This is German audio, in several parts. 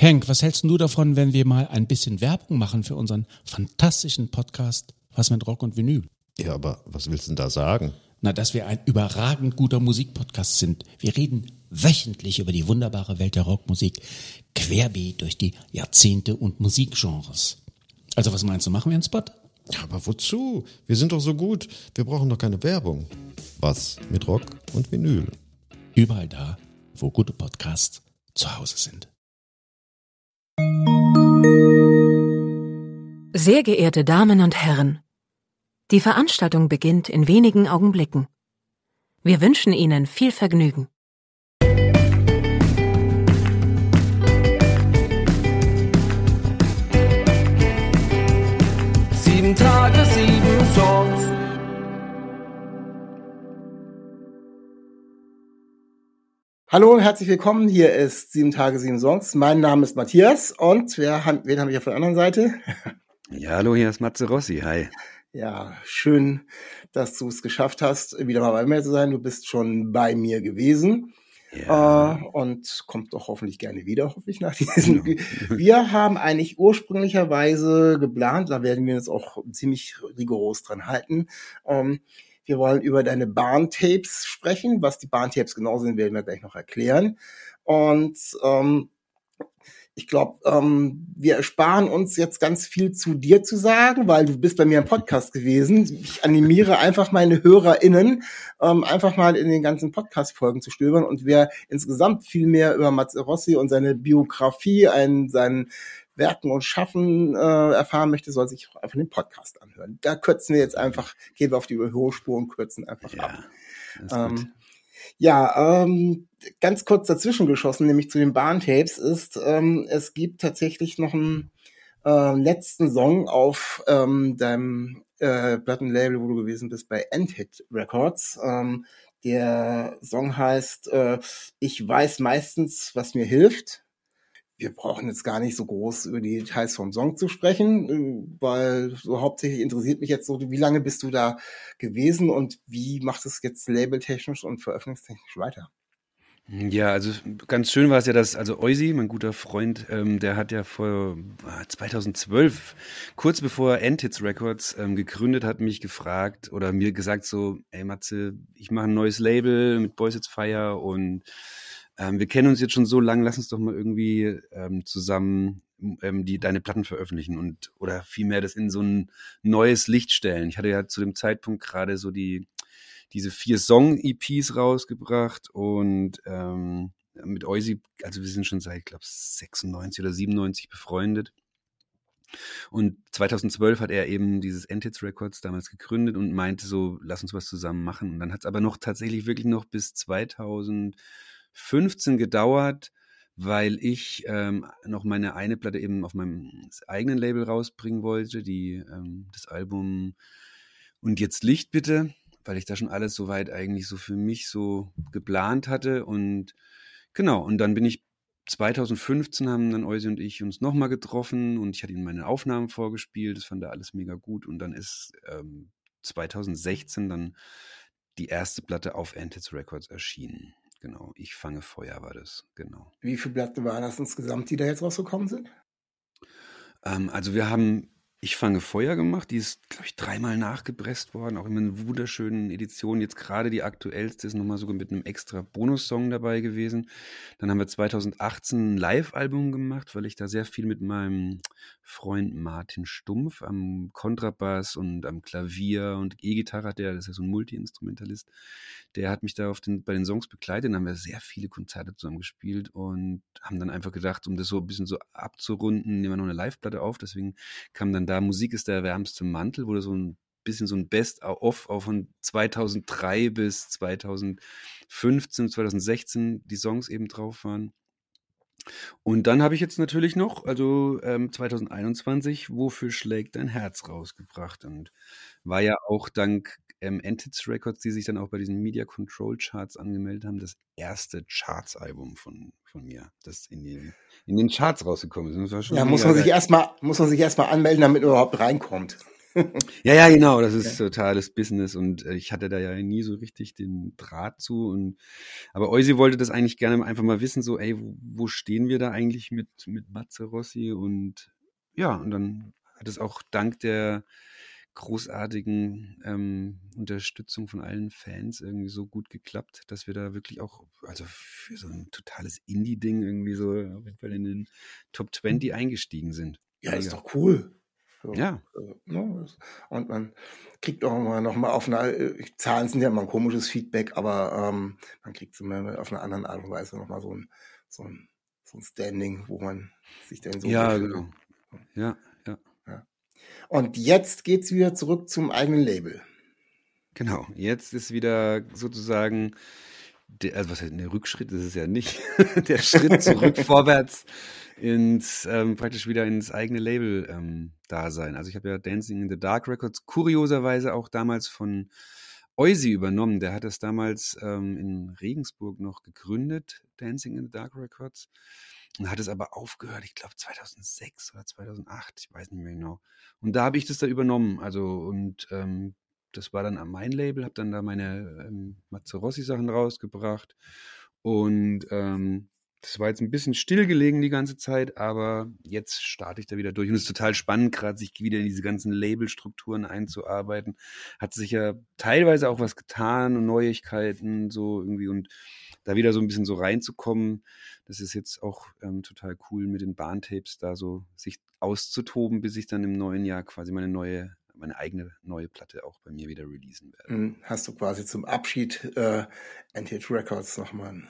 Henk, was hältst du davon, wenn wir mal ein bisschen Werbung machen für unseren fantastischen Podcast Was mit Rock und Vinyl? Ja, aber was willst du denn da sagen? Na, dass wir ein überragend guter Musikpodcast sind. Wir reden wöchentlich über die wunderbare Welt der Rockmusik, querbeet durch die Jahrzehnte und Musikgenres. Also was meinst du, machen wir einen Spot? Ja, aber wozu? Wir sind doch so gut. Wir brauchen doch keine Werbung. Was mit Rock und Vinyl? Überall da, wo gute Podcasts zu Hause sind. Sehr geehrte Damen und Herren, die Veranstaltung beginnt in wenigen Augenblicken. Wir wünschen Ihnen viel Vergnügen. Sieben Tage, sieben Songs. Hallo und herzlich willkommen. Hier ist Sieben Tage, Sieben Songs. Mein Name ist Matthias und wer, haben- wen habe ich auf der anderen Seite? Ja, hallo, hier ist Matze Rossi. Hi. Ja, schön, dass du es geschafft hast, wieder mal bei mir zu sein. Du bist schon bei mir gewesen. Ja. Äh, und kommt doch hoffentlich gerne wieder, hoffe ich, nach diesem. Wir haben eigentlich ursprünglicherweise geplant, da werden wir uns auch ziemlich rigoros dran halten. Ähm, wir wollen über deine Bahntapes sprechen. Was die Bahntapes genau sind, werden wir gleich noch erklären. Und ähm, ich glaube, ähm, wir ersparen uns jetzt ganz viel zu dir zu sagen, weil du bist bei mir im Podcast gewesen. Ich animiere einfach meine HörerInnen, ähm, einfach mal in den ganzen Podcast-Folgen zu stöbern. Und wer insgesamt viel mehr über Matze Rossi und seine Biografie, ein, seinen Werken und Schaffen äh, erfahren möchte, soll sich auch einfach den Podcast anhören. Da kürzen wir jetzt einfach, gehen wir auf die Überholspur und kürzen einfach ab. Ja, gut. Ähm, ja, ähm, ganz kurz dazwischen geschossen, nämlich zu den Bahntapes, ist, ähm, es gibt tatsächlich noch einen äh, letzten Song auf ähm, deinem äh, Plattenlabel, wo du gewesen bist, bei Endhit Records. Ähm, der Song heißt äh, Ich weiß meistens, was mir hilft. Wir brauchen jetzt gar nicht so groß über die Details vom Song zu sprechen, äh, weil so hauptsächlich interessiert mich jetzt so, wie lange bist du da gewesen und wie macht es jetzt labeltechnisch und veröffentlichungstechnisch weiter? Ja, also ganz schön war es ja, dass, also Eusi, mein guter Freund, ähm, der hat ja vor ah, 2012, kurz bevor er Endhits Records ähm, gegründet hat, mich gefragt oder mir gesagt so, ey Matze, ich mache ein neues Label mit Boys It's Fire und ähm, wir kennen uns jetzt schon so lange, lass uns doch mal irgendwie ähm, zusammen ähm, die deine Platten veröffentlichen und oder vielmehr das in so ein neues Licht stellen. Ich hatte ja zu dem Zeitpunkt gerade so die diese vier Song-EPs rausgebracht und ähm, mit Eusi, also wir sind schon seit, glaube 96 oder 97 befreundet. Und 2012 hat er eben dieses Endhits Records damals gegründet und meinte so, lass uns was zusammen machen. Und dann hat es aber noch tatsächlich wirklich noch bis 2015 gedauert, weil ich ähm, noch meine eine Platte eben auf meinem eigenen Label rausbringen wollte, die ähm, das Album Und jetzt Licht bitte weil ich da schon alles soweit eigentlich so für mich so geplant hatte. Und genau, und dann bin ich 2015 haben dann Eusi und ich uns nochmal getroffen und ich hatte ihm meine Aufnahmen vorgespielt. Das fand er alles mega gut. Und dann ist ähm, 2016 dann die erste Platte auf Antids Records erschienen. Genau, ich fange Feuer war das, genau. Wie viele Platten waren das insgesamt, die da jetzt rausgekommen sind? Ähm, also wir haben ich fange Feuer gemacht, die ist, glaube ich, dreimal nachgepresst worden, auch in wunderschönen Editionen. Jetzt gerade die aktuellste ist nochmal sogar mit einem extra Bonussong dabei gewesen. Dann haben wir 2018 ein Live-Album gemacht, weil ich da sehr viel mit meinem Freund Martin Stumpf am Kontrabass und am Klavier und E-Gitarre hat der, das ist ja so ein Multi-Instrumentalist, der hat mich da den, bei den Songs begleitet. Dann haben wir sehr viele Konzerte zusammen gespielt und haben dann einfach gedacht, um das so ein bisschen so abzurunden, nehmen wir noch eine Live-Platte auf. Deswegen kam dann da Musik ist der wärmste Mantel, wo so ein bisschen so ein Best-of von 2003 bis 2015, 2016 die Songs eben drauf waren. Und dann habe ich jetzt natürlich noch, also ähm, 2021, Wofür schlägt dein Herz rausgebracht und war ja auch dank ähm, Entities Records, die sich dann auch bei diesen Media Control Charts angemeldet haben, das erste Charts-Album von, von mir, das in den, in den Charts rausgekommen ist. Das war schon Ja, muss man sich geil. erstmal, muss man sich erstmal anmelden, damit man überhaupt reinkommt. Ja, ja, genau, das ist totales Business und äh, ich hatte da ja nie so richtig den Draht zu und aber Eusi wollte das eigentlich gerne einfach mal wissen, so, ey, wo, wo stehen wir da eigentlich mit, mit Matze Rossi und ja, und dann hat es auch dank der großartigen ähm, Unterstützung von allen Fans irgendwie so gut geklappt, dass wir da wirklich auch, also für so ein totales Indie-Ding irgendwie so auf jeden Fall in den Top 20 eingestiegen sind. Ja, ist doch cool. So, Ja. äh, ne, das- Und man kriegt auch mal auf einer, äh, Zahlen sind ja immer ein komisches Feedback, aber ähm, man kriegt es immer auf eine andere Art und Weise noch mal so ein, so ein, so ein Standing, wo man sich dann so ja, genau. Ja, ja. Und jetzt geht's wieder zurück zum eigenen Label. Genau, jetzt ist wieder sozusagen, der, also was heißt, der Rückschritt ist es ja nicht, der Schritt zurück vorwärts ins, ähm, praktisch wieder ins eigene Label ähm, Dasein. Also ich habe ja Dancing in the Dark Records kurioserweise auch damals von Eusi übernommen. Der hat das damals ähm, in Regensburg noch gegründet, Dancing in the Dark Records. Und hat es aber aufgehört, ich glaube 2006 oder 2008, ich weiß nicht mehr genau. Und da habe ich das dann übernommen. Also und ähm, das war dann an mein Label, habe dann da meine ähm, Mazzarossi-Sachen rausgebracht. Und ähm, das war jetzt ein bisschen stillgelegen die ganze Zeit, aber jetzt starte ich da wieder durch. Und es ist total spannend, gerade sich wieder in diese ganzen Labelstrukturen einzuarbeiten. Hat sich ja teilweise auch was getan und Neuigkeiten so irgendwie und da wieder so ein bisschen so reinzukommen, das ist jetzt auch ähm, total cool mit den Bahntapes da so sich auszutoben, bis ich dann im neuen Jahr quasi meine neue, meine eigene neue Platte auch bei mir wieder releasen werde. Hast du quasi zum Abschied äh, NTH Records nochmal einen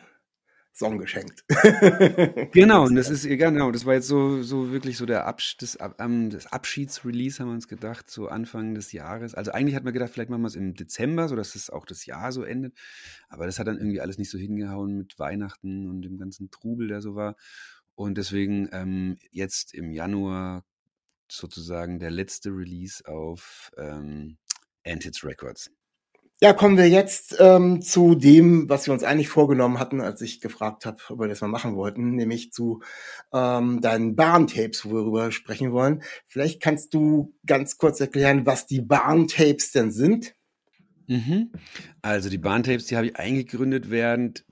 Song geschenkt. Genau, und das ist ja genau, das war jetzt so, so wirklich so der Absch das, Ab- ähm, das Abschiedsrelease, haben wir uns gedacht, so Anfang des Jahres. Also eigentlich hat man gedacht, vielleicht machen wir es im Dezember, sodass das auch das Jahr so endet. Aber das hat dann irgendwie alles nicht so hingehauen mit Weihnachten und dem ganzen Trubel, der so war. Und deswegen ähm, jetzt im Januar sozusagen der letzte Release auf ähm, Antids Records. Ja, kommen wir jetzt ähm, zu dem, was wir uns eigentlich vorgenommen hatten, als ich gefragt habe, ob wir das mal machen wollten, nämlich zu ähm, deinen Bahntapes, wo wir darüber sprechen wollen. Vielleicht kannst du ganz kurz erklären, was die Bahntapes denn sind. Mhm. Also die Bahntapes, die habe ich eingegründet während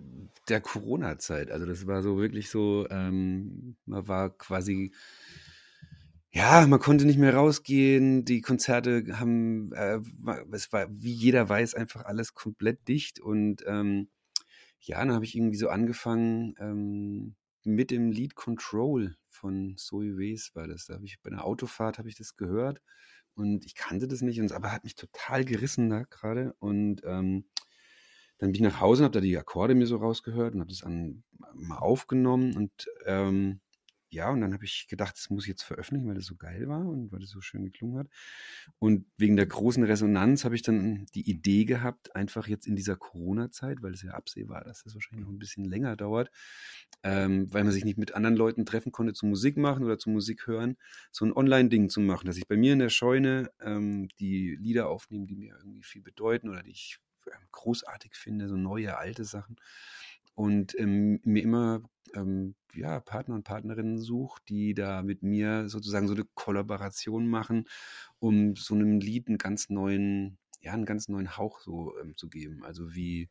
der Corona-Zeit. Also das war so wirklich so, ähm, man war quasi, ja, man konnte nicht mehr rausgehen. Die Konzerte haben, äh, es war, wie jeder weiß, einfach alles komplett dicht. Und ähm, ja, dann habe ich irgendwie so angefangen ähm, mit dem Lied Control von Zoe Wees war das. Da habe ich bei einer Autofahrt habe ich das gehört und ich kannte das nicht, und, aber hat mich total gerissen da gerade. Und ähm, dann bin ich nach Hause und habe da die Akkorde mir so rausgehört und habe das an, mal aufgenommen. Und ähm, ja, und dann habe ich gedacht, das muss ich jetzt veröffentlichen, weil das so geil war und weil das so schön geklungen hat. Und wegen der großen Resonanz habe ich dann die Idee gehabt, einfach jetzt in dieser Corona-Zeit, weil es ja absehbar, dass das wahrscheinlich noch ein bisschen länger dauert, ähm, weil man sich nicht mit anderen Leuten treffen konnte zum Musik machen oder zum Musik hören, so ein Online-Ding zu machen, dass ich bei mir in der Scheune ähm, die Lieder aufnehme, die mir irgendwie viel bedeuten oder die ich ähm, großartig finde, so neue, alte Sachen. Und ähm, mir immer ähm, ja, Partner und Partnerinnen suche, die da mit mir sozusagen so eine Kollaboration machen, um so einem Lied einen ganz neuen, ja, einen ganz neuen Hauch so ähm, zu geben. Also wie,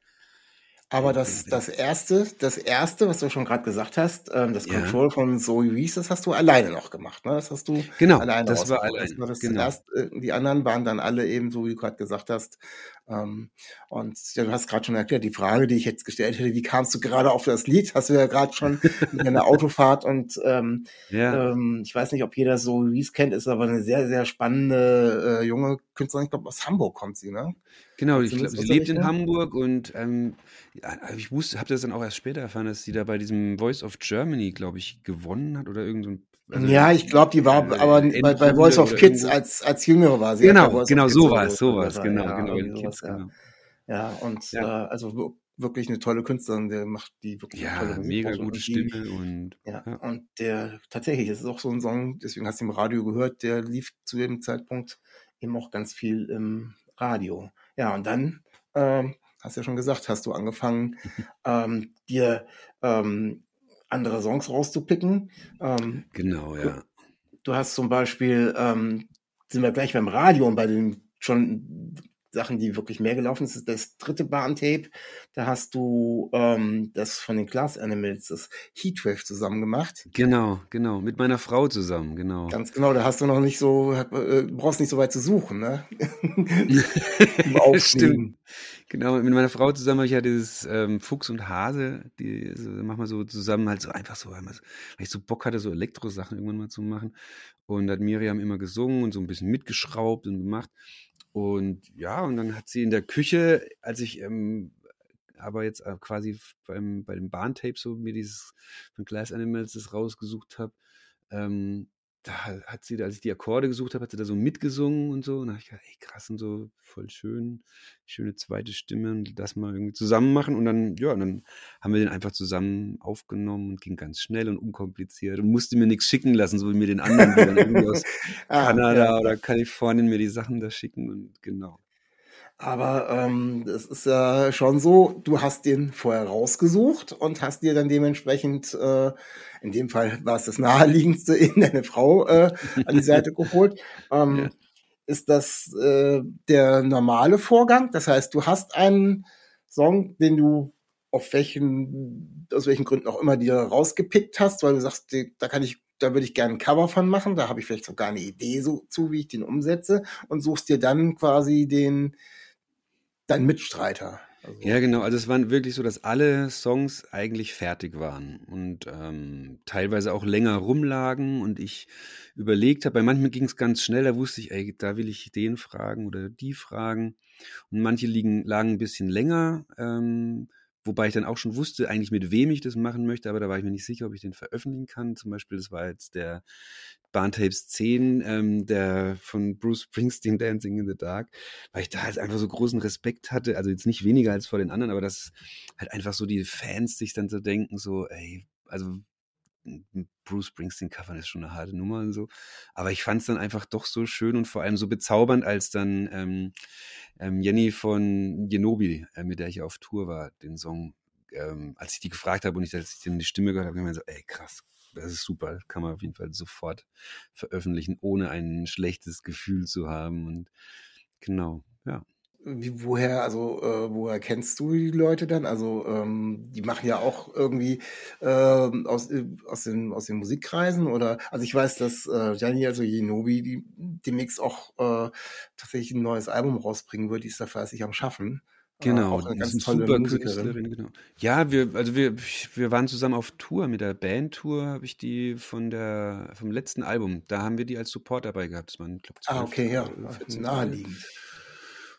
Aber das, das erste, das erste, was du schon gerade gesagt hast, ähm, das Ja. Control von Zoe Reese, das hast du alleine noch gemacht, ne? Das hast du Genau, alleine das war allein, Das war das genau. erste, äh, die anderen waren dann alle eben, so wie du gerade gesagt hast. Ähm, und ja, du hast gerade schon erklärt, die Frage, die ich jetzt gestellt hätte, wie kamst du gerade auf das Lied? Hast du ja gerade schon in deiner Autofahrt und ähm, Ja, ähm, ich weiß nicht, ob jeder Zoe Reese kennt, ist aber eine sehr, sehr spannende äh, junge Künstlerin. Ich glaube, aus Hamburg kommt sie, ne? genau, ich glaube, sie lebt in? Hamburg und ähm, ja, ich wusste, habe das dann auch erst später erfahren, dass sie da bei diesem Voice of Germany, glaube ich, gewonnen hat oder irgend so also, ja, ich glaube, die war äh, aber bei, bei Voice of Kids als, als Jüngere war sie. Genau, genau, Kids so oder war es, so so war es, war, genau, ja, genau, Kids, sowas, ja. genau. Ja, und Ja. Äh, also wir- wirklich eine tolle Künstlerin, der macht die wirklich eine tolle Ja, Musik. mega und gute die, Stimme und Ja, ja. und der tatsächlich, das ist auch so ein Song, deswegen hast du im Radio gehört, der lief zu dem Zeitpunkt eben auch ganz viel im Radio. Ja, und dann, ähm, hast ja schon gesagt, hast du angefangen, ähm, dir ähm, andere Songs rauszupicken. Ähm, Genau, ja. Du hast zum Beispiel ähm, sind wir gleich beim Radio und bei den schon Sachen, die wirklich mehr gelaufen sind. Das dritte Bahntape. Da hast du ähm, das von den Class Animals, das Heatwave zusammen gemacht. Genau, genau. Mit meiner Frau zusammen, genau. Ganz genau, da hast du noch nicht so, äh, brauchst nicht so weit zu suchen, ne? Stimmt. Genau, mit meiner Frau zusammen habe ich ja dieses ähm, Fuchs und Hase, die so, machen wir so zusammen halt so einfach so, weil ich so Bock hatte, so Elektrosachen irgendwann mal zu machen. Und hat Miriam immer gesungen und so ein bisschen mitgeschraubt und gemacht. Und ja, und dann hat sie in der Küche, als ich ähm, aber jetzt äh, quasi beim, bei dem Bahntape so mir dieses von Glass Animals das rausgesucht habe, ähm, da hat sie, als ich die Akkorde gesucht habe, hat sie da so mitgesungen und so. Und da habe ich gedacht, ey, krass und so, voll schön, schöne zweite Stimme und das mal irgendwie zusammen machen. Und dann, ja, und dann haben wir den einfach zusammen aufgenommen und ging ganz schnell und unkompliziert und musste mir nichts schicken lassen, so wie mir den anderen, die dann irgendwie aus ah, Kanada ja. oder Kalifornien mir die Sachen da schicken und genau. Aber ähm, das ist ja schon so, du hast den vorher rausgesucht und hast dir dann dementsprechend, äh, in dem Fall war es das naheliegendste, in deine Frau äh, an die Seite geholt. Ähm, ja. Ist das äh, der normale Vorgang? Das heißt, du hast einen Song, den du auf welchen, aus welchen Gründen auch immer dir rausgepickt hast, weil du sagst, da kann ich da würde ich gerne ein Cover von machen, da habe ich vielleicht sogar eine Idee so zu, wie ich den umsetze und suchst dir dann quasi den dein Mitstreiter. Also. Ja, genau. Also es waren wirklich so, dass alle Songs eigentlich fertig waren und ähm, teilweise auch länger rumlagen und ich überlegt habe, bei manchen ging es ganz schnell, da wusste ich, ey, da will ich den fragen oder die fragen. Und manche liegen, lagen ein bisschen länger, ähm, wobei ich dann auch schon wusste, eigentlich mit wem ich das machen möchte, aber da war ich mir nicht sicher, ob ich den veröffentlichen kann. Zum Beispiel, das war jetzt der Bahntapes 10, ähm, der von Bruce Springsteen Dancing in the Dark, weil ich da halt einfach so großen Respekt hatte, also jetzt nicht weniger als vor den anderen, aber dass halt einfach so die Fans sich dann so denken, so, ey, also Bruce Springsteen covern ist schon eine harte Nummer und so. Aber ich fand es dann einfach doch so schön und vor allem so bezaubernd, als dann ähm, ähm, Jenny von Genobi, äh, mit der ich auf Tour war, den Song, ähm, als ich die gefragt habe und ich, als ich dann die Stimme gehört habe, habe ich mir so, ey krass, das ist super, kann man auf jeden Fall sofort veröffentlichen, ohne ein schlechtes Gefühl zu haben. Und genau, ja. Wie, woher, also äh, woher kennst du die Leute dann? Also ähm, die machen ja auch irgendwie äh, aus, äh, aus, den, aus den Musikkreisen oder also ich weiß, dass äh, Gianni, also Jenobi, die demnächst auch äh, tatsächlich ein neues Album rausbringen wird, die ist da fleißig am Schaffen. Genau, auch eine ganz tolle super Künstlerin, genau. Ja, wir, also wir, wir waren zusammen auf Tour mit der Bandtour, habe ich die von der, vom letzten Album, da haben wir die als Support dabei gehabt. Das waren, glaube Ah, okay, ja, naheliegend.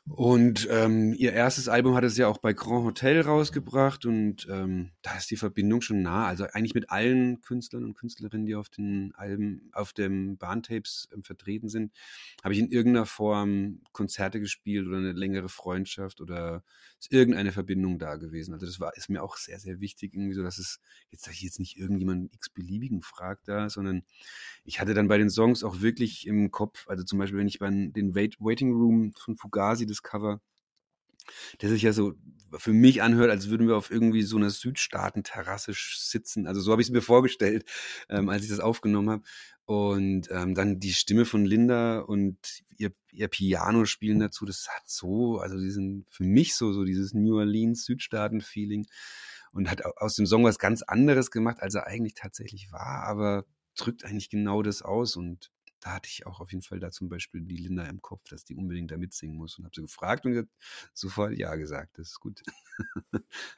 Und ähm, ihr erstes Album hat es ja auch bei Grand Hotel rausgebracht und ähm, da ist die Verbindung schon nah. Also eigentlich mit allen Künstlern und Künstlerinnen, die auf den Alben, auf dem Bahntapes ähm, vertreten sind, habe ich in irgendeiner Form Konzerte gespielt oder eine längere Freundschaft oder ist irgendeine Verbindung da gewesen. Also das war ist mir auch sehr sehr wichtig irgendwie so, dass es jetzt dass ich jetzt nicht irgendjemand x-beliebigen fragt da, sondern ich hatte dann bei den Songs auch wirklich im Kopf, also zum Beispiel wenn ich bei den Wait Waiting Room von Fugazi das Cover der sich ja so für mich anhört, als würden wir auf irgendwie so einer Südstaaten-Terrasse sitzen. Also so habe ich es mir vorgestellt, ähm, als ich das aufgenommen habe. Und ähm, dann die Stimme von Linda und ihr, ihr Piano spielen dazu, das hat so, also die sind für mich so, so dieses New Orleans Südstaaten-Feeling und hat aus dem Song was ganz anderes gemacht, als er eigentlich tatsächlich war, aber drückt eigentlich genau das aus und da hatte ich auch auf jeden Fall da zum Beispiel die Linda im Kopf, dass die unbedingt da mitsingen muss und habe sie gefragt und hat sofort ja gesagt. Das ist gut.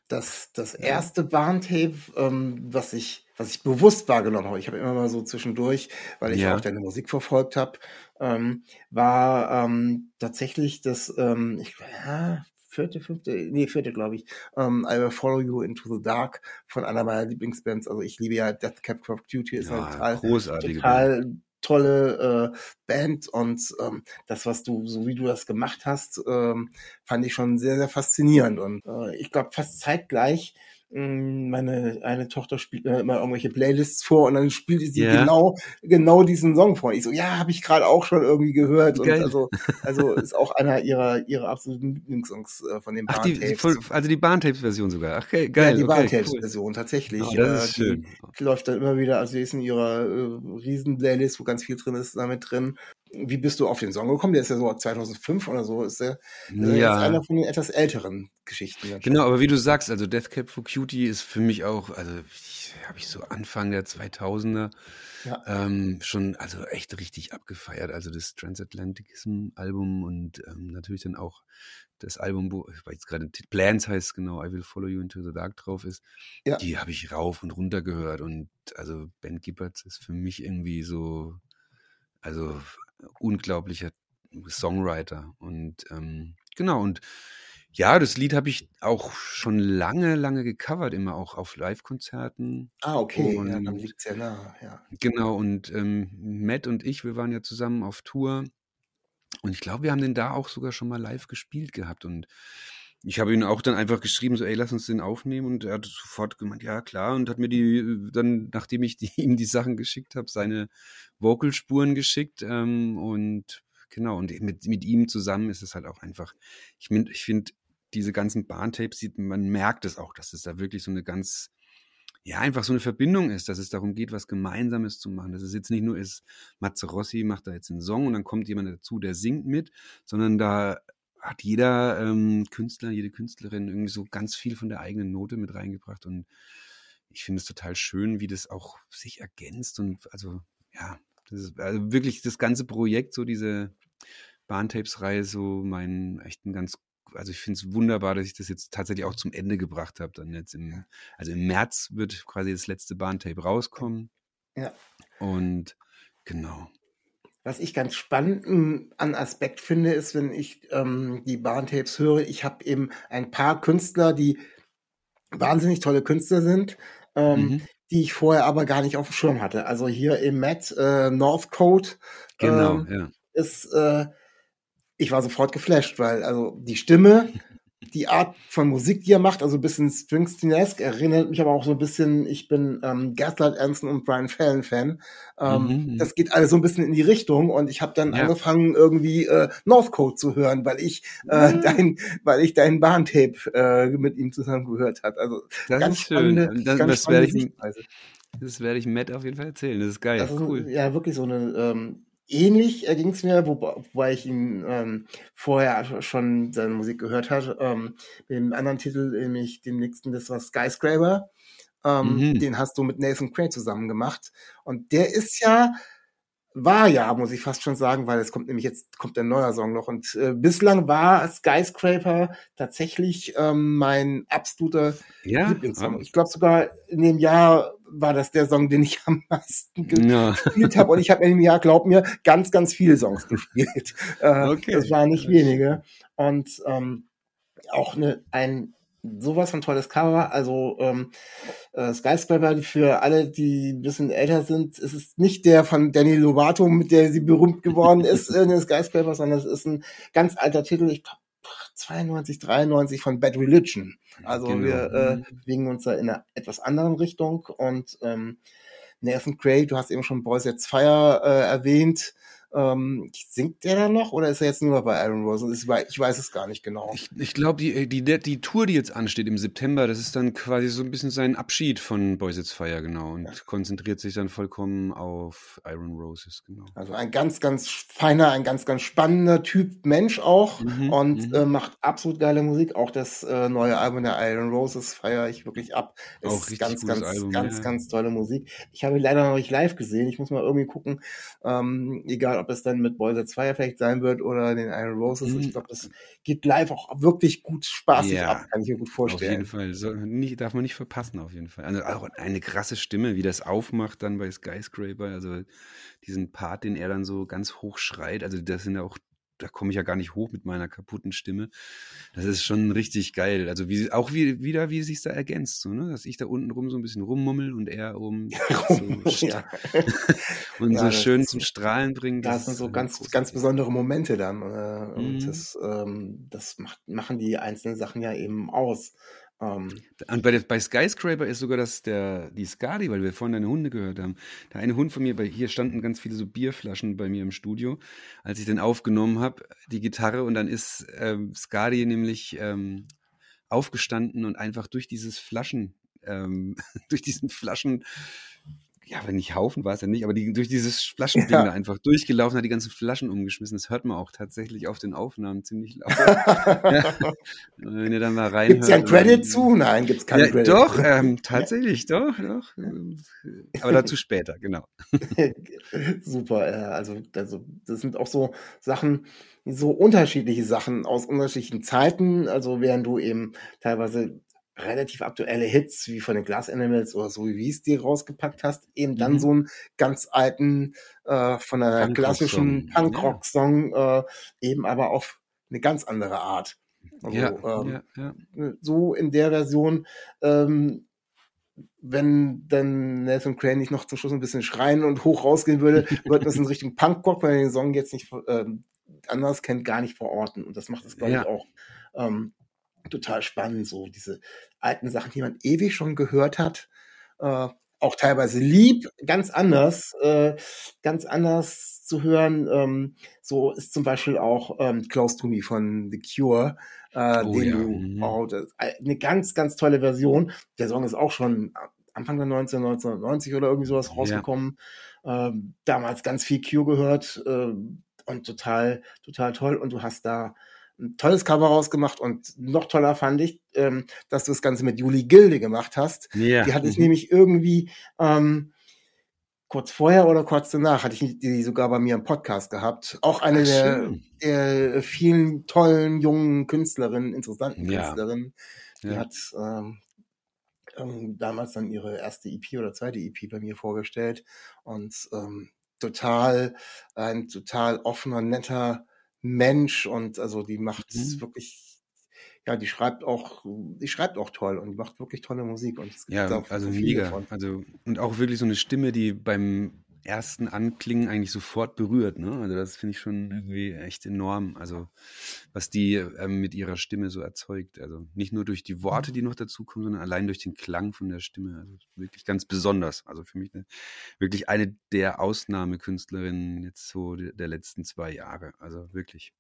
Das, das erste Bahntape, ähm, was ich, was ich bewusst wahrgenommen habe, ich habe immer mal so zwischendurch, weil ich ja. auch deine Musik verfolgt habe, ähm, war ähm, tatsächlich das, ähm, ich, ja, vierte, fünfte, nee, vierte, glaube ich, ähm, I Will Follow You Into the Dark von einer meiner Lieblingsbands. Also ich liebe ja Death Cab for Duty, ist ja, total, total tolle äh, Band und ähm, das, was du, so wie du das gemacht hast, ähm, fand ich schon sehr, sehr faszinierend. Und äh, ich glaube, fast zeitgleich meine eine Tochter spielt mir immer irgendwelche Playlists vor und dann spielt sie yeah. genau genau diesen Song vor. Ich so, ja, habe ich gerade auch schon irgendwie gehört und also also ist auch einer ihrer ihrer absoluten Lieblingssongs äh, von den Ach, die, die, also die Bahntapes-Version sogar. Ach, okay, geil. Ja, die okay, Bahntapes-Version cool. tatsächlich. Oh, das ist äh, schön. Die läuft dann immer wieder, also die ist in ihrer äh, riesen Playlist, wo ganz viel drin ist, damit drin. Wie bist du auf den Song gekommen? Der ist ja so 2005 oder so. Ist der, ist ja. Jetzt einer von den etwas älteren Geschichten. Genau, aber wie du sagst, also Death Cab for Cutie ist für mich auch, also habe ich so Anfang der 2000er Ja. ähm, schon, also echt richtig abgefeiert. Also das Transatlanticism-Album und ähm, natürlich dann auch das Album, wo ich jetzt gerade Plans heißt genau, I Will Follow You Into the Dark drauf ist. Ja. Die habe ich rauf und runter gehört und also Ben Gibbard ist für mich irgendwie so, also unglaublicher Songwriter und ähm, genau und ja, das Lied habe ich auch schon lange, lange gecovert, immer auch auf Live-Konzerten. Ah, okay. Und- ja, dann liegt's ja nah. Ja. Genau, und ähm, Matt und ich, wir waren ja zusammen auf Tour. Und ich glaube, wir haben den da auch sogar schon mal live gespielt gehabt. Und ich habe ihn auch dann einfach geschrieben, so, ey, lass uns den aufnehmen. Und er hat sofort gemeint, ja, klar. Und hat mir die, dann, nachdem ich die, ihm die Sachen geschickt habe, seine Vocalspuren geschickt. Ähm, und genau, und mit, mit ihm zusammen ist es halt auch einfach, ich, ich finde, diese ganzen Bahntapes, man merkt es auch, dass es da wirklich so eine ganz, ja, einfach so eine Verbindung ist, dass es darum geht, was Gemeinsames zu machen. Dass es jetzt nicht nur ist, Matze Rossi macht da jetzt einen Song und dann kommt jemand dazu, der singt mit, sondern da hat jeder ähm, Künstler, jede Künstlerin irgendwie so ganz viel von der eigenen Note mit reingebracht und ich finde es total schön, wie das auch sich ergänzt und also ja, das ist also wirklich das ganze Projekt, so diese Bahntapes-Reihe, so mein echt ein ganz also ich finde es wunderbar, dass ich das jetzt tatsächlich auch zum Ende gebracht habe. Dann jetzt im, also im März wird quasi das letzte Bahntape rauskommen. Ja. Und genau. Was ich ganz spannend ähm, an Aspekt finde, ist, wenn ich ähm, die Bahntapes höre, ich habe eben ein paar Künstler, die wahnsinnig tolle Künstler sind, ähm, Mhm. die ich vorher aber gar nicht auf dem Schirm hatte. Also hier im Matt äh, Northcote Genau, ähm, ja. ist, äh, ich war sofort geflasht, weil also die Stimme, die Art von Musik, die er macht, also ein bisschen Springsteen-esque, erinnert mich aber auch so ein bisschen, ich bin ähm, Gaslight Anson und Brian Fallon Fan. Ähm, Mhm, mhm. Das geht alles so ein bisschen in die Richtung und ich habe dann Ja. angefangen irgendwie äh, Northcote zu hören, weil ich äh, dein, weil ich dein Bahntape äh, mit ihm zusammen gehört hat. Also Das ganz ist schön. spannende, Das, ganz das spannende werde ich, Sichtweise. das werde ich Matt auf jeden Fall erzählen. Das ist geil. Das ist cool. ja wirklich so eine ähm, ähnlich äh, ging es mir, wobei, wobei ich ihn ähm, vorher schon seine Musik gehört hatte. Ähm, mit dem anderen Titel, nämlich dem nächsten, das war Skyscraper. Ähm, Mhm. Den hast du mit Nathan Cray zusammen gemacht. Und der ist ja, war ja, muss ich fast schon sagen, weil es kommt nämlich jetzt, kommt ein neuer Song noch. Und äh, bislang war Skyscraper tatsächlich ähm, mein absoluter Ja, Lieblingssong. Ich glaube sogar in dem Jahr war das der Song, den ich am meisten ge ja. gespielt habe. Und ich habe in dem Jahr, glaub mir, ganz, ganz viele Songs gespielt. Äh, Okay. Das waren nicht wenige. Und ähm, auch eine, ein sowas von tolles Cover. Also ähm, äh, Skyscraper, für alle, die ein bisschen älter sind, ist es nicht der von Danny Lovato, mit der sie berühmt geworden ist, in den Skyscraper, sondern es ist ein ganz alter Titel. Ich glaube 92, 93 von Bad Religion. Also Genau. wir äh, Mhm. bewegen uns da in einer etwas anderen Richtung und ähm, Nathan Craig, du hast eben schon Boys Jetzt Fire äh, erwähnt. Ähm, singt der da noch oder ist er jetzt nur bei Iron Rose? Ich weiß, ich weiß es gar nicht genau. Ich, ich glaube, die, die, die Tour, die jetzt ansteht im September, das ist dann quasi so ein bisschen sein Abschied von Boys It's Fire, genau. Und konzentriert sich dann vollkommen auf Iron Roses, genau. Also ein ganz, ganz feiner, ein ganz, ganz spannender Typ Mensch auch Mhm, und mhm. äh, macht absolut geile Musik. Auch das äh, neue Album der Iron Roses feiere ich wirklich ab. Auch Ist richtig ganz, ganz, Album, ganz, ja. ganz tolle Musik. Ich habe ihn leider noch nicht live gesehen. Ich muss mal irgendwie gucken, ähm, egal ob es dann mit Boys at Fire vielleicht sein wird oder den Iron Roses. Mhm. Ich glaube, das geht live auch wirklich gut spaßig Ja, ab, kann ich mir gut Auf vorstellen. jeden Fall. So, nicht, darf man nicht verpassen, auf jeden Fall. Also auch eine krasse Stimme, wie das aufmacht dann bei Skyscraper. Also diesen Part, den er dann so ganz hoch schreit. Also das sind ja auch, da komme ich ja gar nicht hoch mit meiner kaputten Stimme. Das ist schon richtig geil. Also wie, auch wie, wieder, wie es sich da ergänzt, so, ne? Dass ich da unten rum so ein bisschen rummummel und er oben so ja. und Ja, so schön ist- zum Strahlen bringt. Das Das sind so ganz, großartig. ganz besondere Momente dann. Äh, Und Mhm. das, ähm, das macht, machen die einzelnen Sachen ja eben aus. Ähm, Und bei, der, bei Skyscraper ist sogar das der, die Skadi, weil wir vorhin deine Hunde gehört haben. Der eine Hund von mir, bei, hier standen ganz viele so Bierflaschen bei mir im Studio, als ich den aufgenommen habe, die Gitarre, und dann ist ähm, Skadi nämlich ähm, aufgestanden und einfach durch dieses Flaschen, ähm, durch diesen Flaschen, ja, wenn nicht Haufen war es ja nicht, aber die durch dieses Flaschending ja. da einfach durchgelaufen, hat die ganzen Flaschen umgeschmissen. Das hört man auch tatsächlich auf den Aufnahmen ziemlich laut. ja. Wenn ihr dann mal rein. Gibt's ja ein Credit zu? Nein, gibt's keinen ja, Credit. Doch, ähm, tatsächlich, doch, doch. Aber dazu später, genau. Super, ja, also, also das sind auch so Sachen, so unterschiedliche Sachen aus unterschiedlichen Zeiten. Also während du eben teilweise relativ aktuelle Hits wie von den Glass Animals oder so wie es dir rausgepackt hast, eben dann mhm. so einen ganz alten äh, von einer Punk klassischen Punkrock-Song äh, eben aber auf eine ganz andere Art. Also, ja, ähm, ja, ja. So in der Version, ähm, wenn dann Nathan Crane nicht noch zum Schluss ein bisschen schreien und hoch rausgehen würde, wird das in Richtung Punkrock, weil er den Song jetzt nicht ähm, anders kennt, gar nicht verorten. Und das macht es, glaube ich, auch ähm, total spannend, so diese alten Sachen, die man ewig schon gehört hat, äh, auch teilweise lieb, ganz anders, äh, ganz anders zu hören. Ähm, so ist zum Beispiel auch ähm, Close to Me von The Cure, äh, oh, den ja. du, oh, das, eine ganz, ganz tolle Version. Der Song ist auch schon Anfang der 19, 1990 oder irgendwie sowas rausgekommen. Ja. Ähm, damals ganz viel Cure gehört äh, und total, total toll. Und du hast da ein tolles Cover rausgemacht und noch toller fand ich, ähm, dass du das Ganze mit Juli Gilde gemacht hast. Ja. Die hatte ich mhm. nämlich irgendwie ähm, kurz vorher oder kurz danach hatte ich die sogar bei mir im Podcast gehabt. Auch eine Ach, der, der, vielen tollen jungen Künstlerinnen, interessanten ja. Künstlerinnen. Die ja. hat ähm, ähm, damals dann ihre erste EP oder zweite EP bei mir vorgestellt und ähm, total ein total offener, netter Mensch und also die macht mhm. wirklich, ja, die schreibt auch, die schreibt auch toll und die macht wirklich tolle Musik und es gibt ja, auch also mega, davon. also und auch wirklich so eine Stimme, die beim ersten Anklingen eigentlich sofort berührt. Ne? Also das finde ich schon irgendwie echt enorm. Also was die ähm, mit ihrer Stimme so erzeugt. Also nicht nur durch die Worte, die noch dazukommen, sondern allein durch den Klang von der Stimme. Also wirklich ganz besonders. Also für mich eine, wirklich eine der Ausnahmekünstlerinnen jetzt so der letzten zwei Jahre. Also wirklich.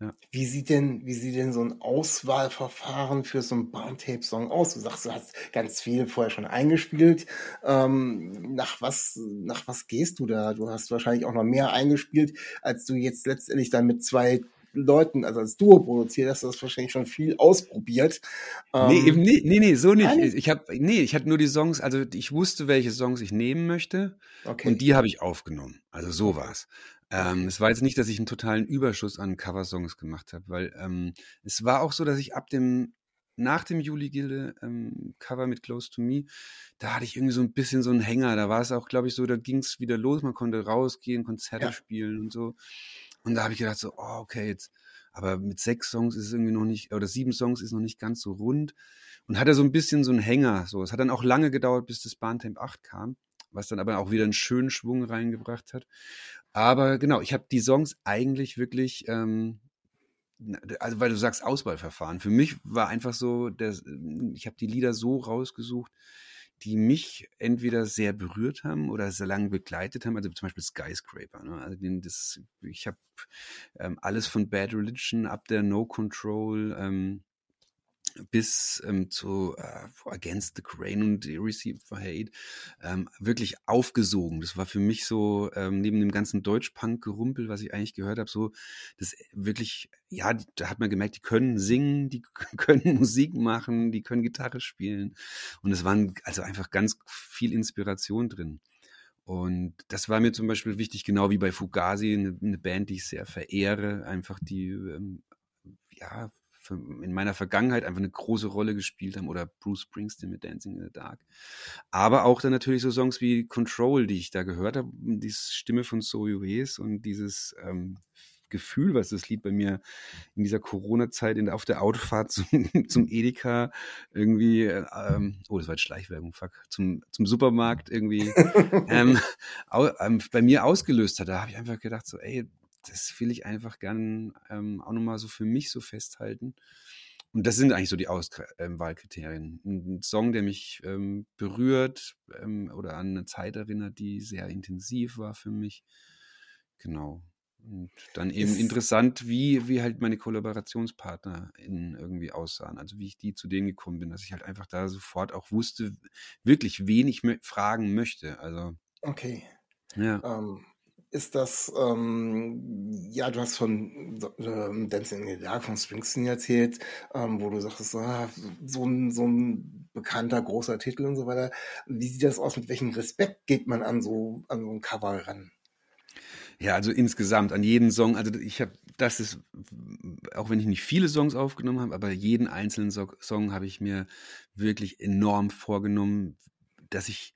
Ja. Wie sieht denn, wie sieht denn so ein Auswahlverfahren für so einen Barntape-Song aus? Du sagst, du hast ganz viel vorher schon eingespielt. Ähm, nach was, nach was gehst du da? Du hast wahrscheinlich auch noch mehr eingespielt, als du jetzt letztendlich dann mit zwei Leuten, also als Duo produziert hast, du hast wahrscheinlich schon viel ausprobiert. Ähm, nee, eben nee, nee, nee, so nicht. Nein? Ich habe, nee, ich hatte nur die Songs, also ich wusste, welche Songs ich nehmen möchte. Okay. Und die habe ich aufgenommen. Also so war's. Ähm, es war jetzt nicht, dass ich einen totalen Überschuss an Coversongs gemacht habe, weil ähm, es war auch so, dass ich ab dem nach dem Juli-Gilde ähm, Cover mit Close to Me, da hatte ich irgendwie so ein bisschen so einen Hänger. Da war es auch, glaube ich, so, da ging es wieder los. Man konnte rausgehen, Konzerte ja. spielen und so. Und da habe ich gedacht so, oh, okay, jetzt, aber mit sechs Songs ist es irgendwie noch nicht, oder sieben Songs ist noch nicht ganz so rund. Und hatte so ein bisschen so einen Hänger. So, es hat dann auch lange gedauert, bis das Bahntemp 8 kam, was dann aber auch wieder einen schönen Schwung reingebracht hat. Aber genau, ich habe die Songs eigentlich wirklich, ähm, also weil du sagst Auswahlverfahren. Für mich war einfach so, der, ich habe die Lieder so rausgesucht, die mich entweder sehr berührt haben oder sehr lange begleitet haben. Also zum Beispiel Skyscraper. Ne? Also das, ich habe ähm, alles von Bad Religion ab der No Control. Ähm, bis ähm, zu äh, Against the Crane und Receive for Hate ähm, wirklich aufgesogen. Das war für mich so, ähm, neben dem ganzen Deutsch-Punk-Gerumpel, was ich eigentlich gehört habe, so, das wirklich, ja, da hat man gemerkt, die können singen, die können Musik machen, die können Gitarre spielen. Und es waren also einfach ganz viel Inspiration drin. Und das war mir zum Beispiel wichtig, genau wie bei Fugazi, eine, eine Band, die ich sehr verehre, einfach die, ähm, ja, in meiner Vergangenheit einfach eine große Rolle gespielt haben oder Bruce Springsteen mit Dancing in the Dark. Aber auch dann natürlich so Songs wie Control, die ich da gehört habe, die Stimme von So Yues und dieses ähm, Gefühl, was das Lied bei mir in dieser Corona-Zeit auf der Autofahrt zum, zum Edeka irgendwie, ähm, oh, das war jetzt Schleichwerbung, fuck, zum, zum Supermarkt irgendwie ähm, au, ähm, bei mir ausgelöst hat. Da habe ich einfach gedacht, so, ey, das will ich einfach gern ähm, auch nochmal so für mich so festhalten. Und das sind eigentlich so die Auswahlkriterien. Ähm, Ein Song, der mich ähm, berührt ähm, oder an eine Zeit erinnert, die sehr intensiv war für mich. Genau. Und dann eben ist interessant, wie, wie halt meine Kollaborationspartner in irgendwie aussahen. Also wie ich die zu denen gekommen bin, dass ich halt einfach da sofort auch wusste, wirklich wen ich fragen möchte. Also Okay. Ja. Ähm, ist das, ähm, ja, du hast von ähm, Dancing in the Dark von Springsteen erzählt, ähm, wo du sagst, ah, so, ein, so ein bekannter, großer Titel und so weiter. Wie sieht das aus? Mit welchem Respekt geht man an so, an so ein Cover ran? Ja, also insgesamt an jeden Song, also ich habe, das ist, auch wenn ich nicht viele Songs aufgenommen habe, aber jeden einzelnen so Song habe ich mir wirklich enorm vorgenommen, dass ich,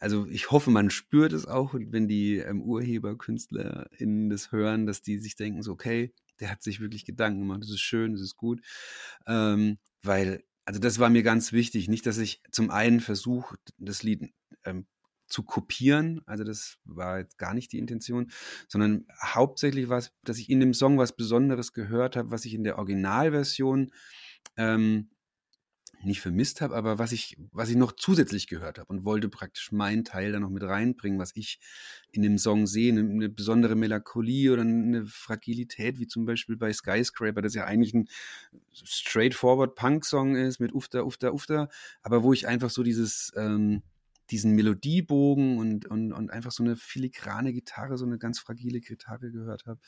also ich hoffe, man spürt es auch, wenn die ähm, UrheberkünstlerInnen das hören, dass die sich denken, so, okay, der hat sich wirklich Gedanken gemacht, das ist schön, das ist gut. Ähm, weil, also das war mir ganz wichtig, nicht, dass ich zum einen versuche, das Lied ähm, zu kopieren, also das war jetzt gar nicht die Intention, sondern hauptsächlich war es, dass ich in dem Song was Besonderes gehört habe, was ich in der Originalversion ähm, nicht vermisst habe, aber was ich, was ich noch zusätzlich gehört habe und wollte praktisch meinen Teil da noch mit reinbringen, was ich in dem Song sehe, eine, eine besondere Melancholie oder eine Fragilität, wie zum Beispiel bei Skyscraper, das ja eigentlich ein straightforward Punk-Song ist mit Ufter, Ufter, Ufter, aber wo ich einfach so dieses, ähm, diesen Melodiebogen und, und, und einfach so eine filigrane Gitarre, so eine ganz fragile Gitarre gehört habe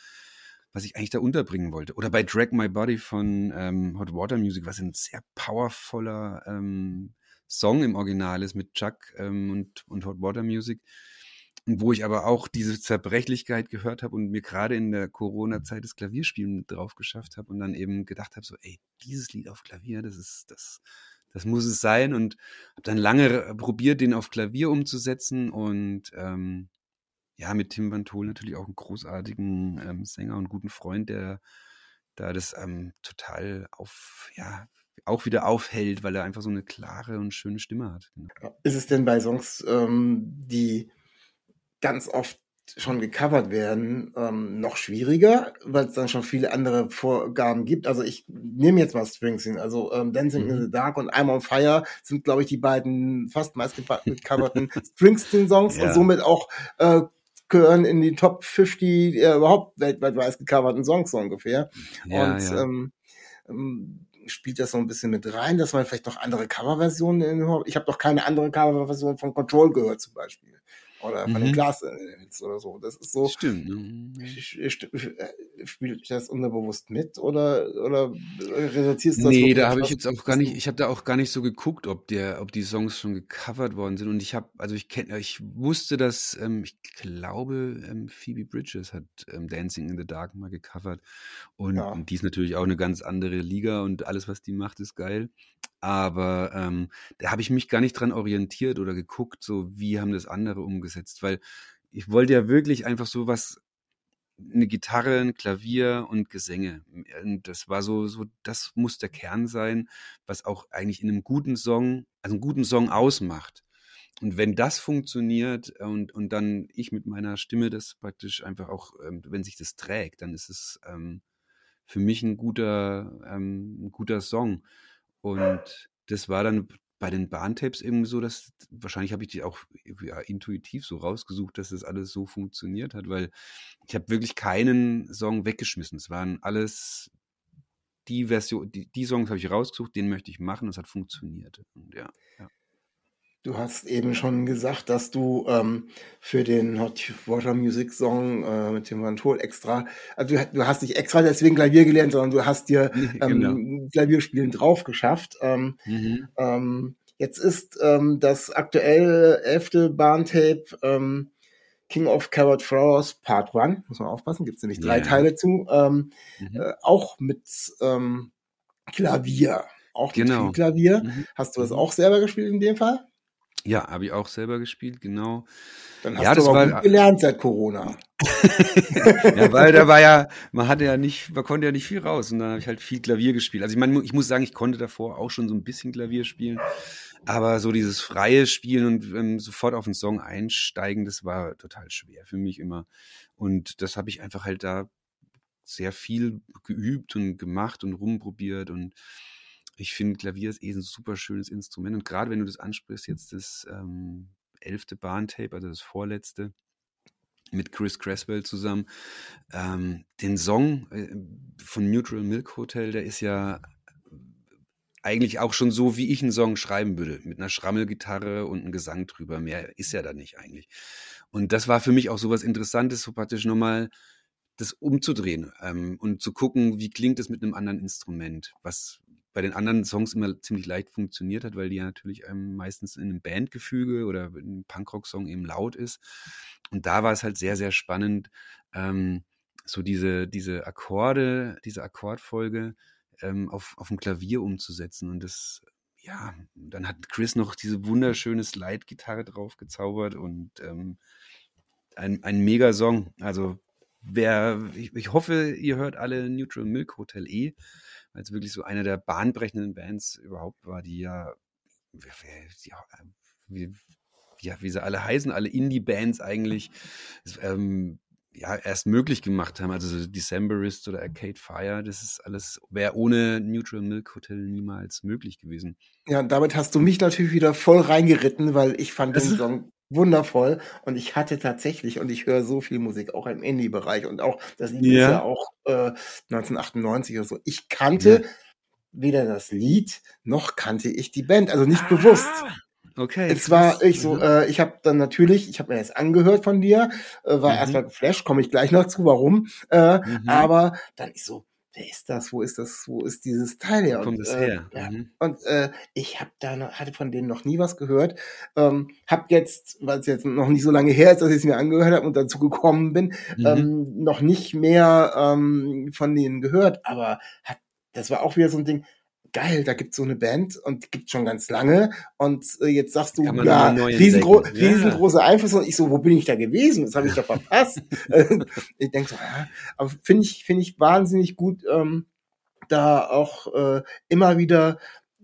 was ich eigentlich da unterbringen wollte. Oder bei Drag My Body von ähm, Hot Water Music, was ein sehr powervoller ähm, Song im Original ist mit Chuck ähm, und, und Hot Water Music. Und wo ich aber auch diese Zerbrechlichkeit gehört habe und mir gerade in der Corona-Zeit das Klavierspielen drauf geschafft habe und dann eben gedacht habe, so, ey, dieses Lied auf Klavier, das ist, das, das muss es sein. Und habe dann lange probiert, den auf Klavier umzusetzen und ähm, ja, mit Tim Van Tol natürlich auch einen großartigen ähm, Sänger und guten Freund, der da das ähm, total auf, ja, auch wieder aufhält, weil er einfach so eine klare und schöne Stimme hat. Genau. Ist es denn bei Songs, ähm, die ganz oft schon gecovert werden, ähm, noch schwieriger, weil es dann schon viele andere Vorgaben gibt. Also ich nehme jetzt mal Springsteen, also ähm, Dancing mhm. in the Dark und I'm on Fire sind, glaube ich, die beiden fast meistgecoverten Springsteen-Songs ja. und somit auch äh, gehören in die Top 50 äh, überhaupt weltweit meistgecoverten Songs so ungefähr. Ja, und ja. Ähm, ähm, spielt das so ein bisschen mit rein, dass man vielleicht noch andere Coverversionen Ich habe doch keine andere Coverversion von Control gehört zum Beispiel oder von mhm. den Glas-Hits oder so. Das ist so. Stimmt. Ne? Äh, spielt das unterbewusst mit oder, oder reduzierst du das? Nee, da habe ich jetzt auch gar nicht, ich habe da auch gar nicht so geguckt, ob der, ob die Songs schon gecovert worden sind. Und ich habe, also ich kenne, ich wusste, dass, ähm, ich glaube, ähm, Phoebe Bridges hat ähm, Dancing in the Dark mal gecovert. Und, ja. und die ist natürlich auch eine ganz andere Liga und alles, was die macht, ist geil. Aber ähm, da habe ich mich gar nicht dran orientiert oder geguckt, so wie haben das andere umgesetzt, weil ich wollte ja wirklich einfach so was, eine Gitarre, ein Klavier und Gesänge. Und das war so, so, das muss der Kern sein, was auch eigentlich in einem guten Song, also einen guten Song ausmacht. Und wenn das funktioniert und, und dann ich mit meiner Stimme das praktisch einfach auch, ähm, wenn sich das trägt, dann ist es ähm, für mich ein guter, ähm, ein guter Song. Und das war dann bei den Bahntapes irgendwie so, dass wahrscheinlich habe ich die auch ja, intuitiv so rausgesucht, dass das alles so funktioniert hat, weil ich habe wirklich keinen Song weggeschmissen. Es waren alles die Version, die, die Songs habe ich rausgesucht, den möchte ich machen, das hat funktioniert. Und ja, ja. Du hast eben schon gesagt, dass du ähm, für den Hot Water Music Song äh, mit dem Van Tol extra, also du, du, hast nicht extra deswegen Klavier gelernt, sondern du hast dir ähm, genau. Klavierspielen drauf geschafft. Ähm, mhm. ähm, jetzt ist ähm, das aktuelle elfte Bahntape ähm, King of Carrot Flowers Part 1, muss man aufpassen, gibt es nämlich drei ja. Teile zu, ähm, mhm. äh, auch mit ähm, Klavier. Auch genau. mit Klavier. Mhm. Hast du das mhm. auch selber gespielt in dem Fall? Ja, habe ich auch selber gespielt, genau. Dann hast ja, du aber gut gelernt seit Corona. ja, weil da war ja, man hatte ja nicht, man konnte ja nicht viel raus und dann habe ich halt viel Klavier gespielt. Also ich meine, ich muss sagen, ich konnte davor auch schon so ein bisschen Klavier spielen, aber so dieses freie Spielen und ähm, sofort auf den Song einsteigen, das war total schwer für mich immer. Und das habe ich einfach halt da sehr viel geübt und gemacht und rumprobiert und ich finde, Klavier ist eh ein super schönes Instrument. Und gerade wenn du das ansprichst, jetzt das ähm, elfte Bahntape, also das vorletzte, mit Chris Cresswell zusammen. Ähm, den Song äh, von Neutral Milk Hotel, der ist ja eigentlich auch schon so, wie ich einen Song schreiben würde, mit einer Schrammelgitarre und einem Gesang drüber. Mehr ist ja da nicht eigentlich. Und das war für mich auch so was Interessantes, so praktisch nochmal das umzudrehen ähm, und zu gucken, wie klingt es mit einem anderen Instrument, was bei den anderen Songs immer ziemlich leicht funktioniert hat, weil die ja natürlich ähm, meistens in einem Bandgefüge oder in einem Punkrock-Song eben laut ist. Und da war es halt sehr, sehr spannend, ähm, so diese, diese Akkorde, diese Akkordfolge ähm, auf, auf dem Klavier umzusetzen. Und das, ja, dann hat Chris noch diese wunderschöne Slide-Gitarre drauf gezaubert und ähm, ein, ein mega Song. Also wer, ich, ich hoffe, ihr hört alle Neutral Milk Hotel E, weil es wirklich so eine der bahnbrechenden Bands überhaupt war, die ja, wie, ja, wie sie alle heißen, alle Indie-Bands eigentlich, ähm, ja, erst möglich gemacht haben. Also so Decemberist oder Arcade Fire, das ist alles, wäre ohne Neutral Milk Hotel niemals möglich gewesen. Ja, damit hast du mich natürlich wieder voll reingeritten, weil ich fand den Song wundervoll und ich hatte tatsächlich und ich höre so viel Musik auch im Indie-Bereich und auch das Lied ja. ist ja auch äh, 1998 oder so. Ich kannte ja. weder das Lied noch kannte ich die Band, also nicht ah, bewusst. Okay. Es war ich so, mhm. äh, ich habe dann natürlich, ich habe mir das angehört von dir, äh, war mhm. erstmal geflasht, komme ich gleich noch zu, warum. Äh, mhm. Aber dann ist so, wer ist das? Wo ist das? Wo ist dieses Teil her? Wo kommt und, das äh, her? Ja, mhm. Und äh, ich habe da noch, hatte von denen noch nie was gehört. Ähm, hab jetzt, weil es jetzt noch nicht so lange her ist, dass ich es mir angehört habe und dazu gekommen bin, mhm. ähm, noch nicht mehr ähm, von denen gehört. Aber hat, das war auch wieder so ein Ding geil, da gibt's so eine Band und die gibt schon ganz lange und äh, jetzt sagst du, ja, riesengro ja. riesengroße Einfluss und ich so, wo bin ich da gewesen? Das habe ich da verpasst. ich denk so, ja, aber finde ich, finde ich wahnsinnig gut, ähm, da auch äh, immer wieder,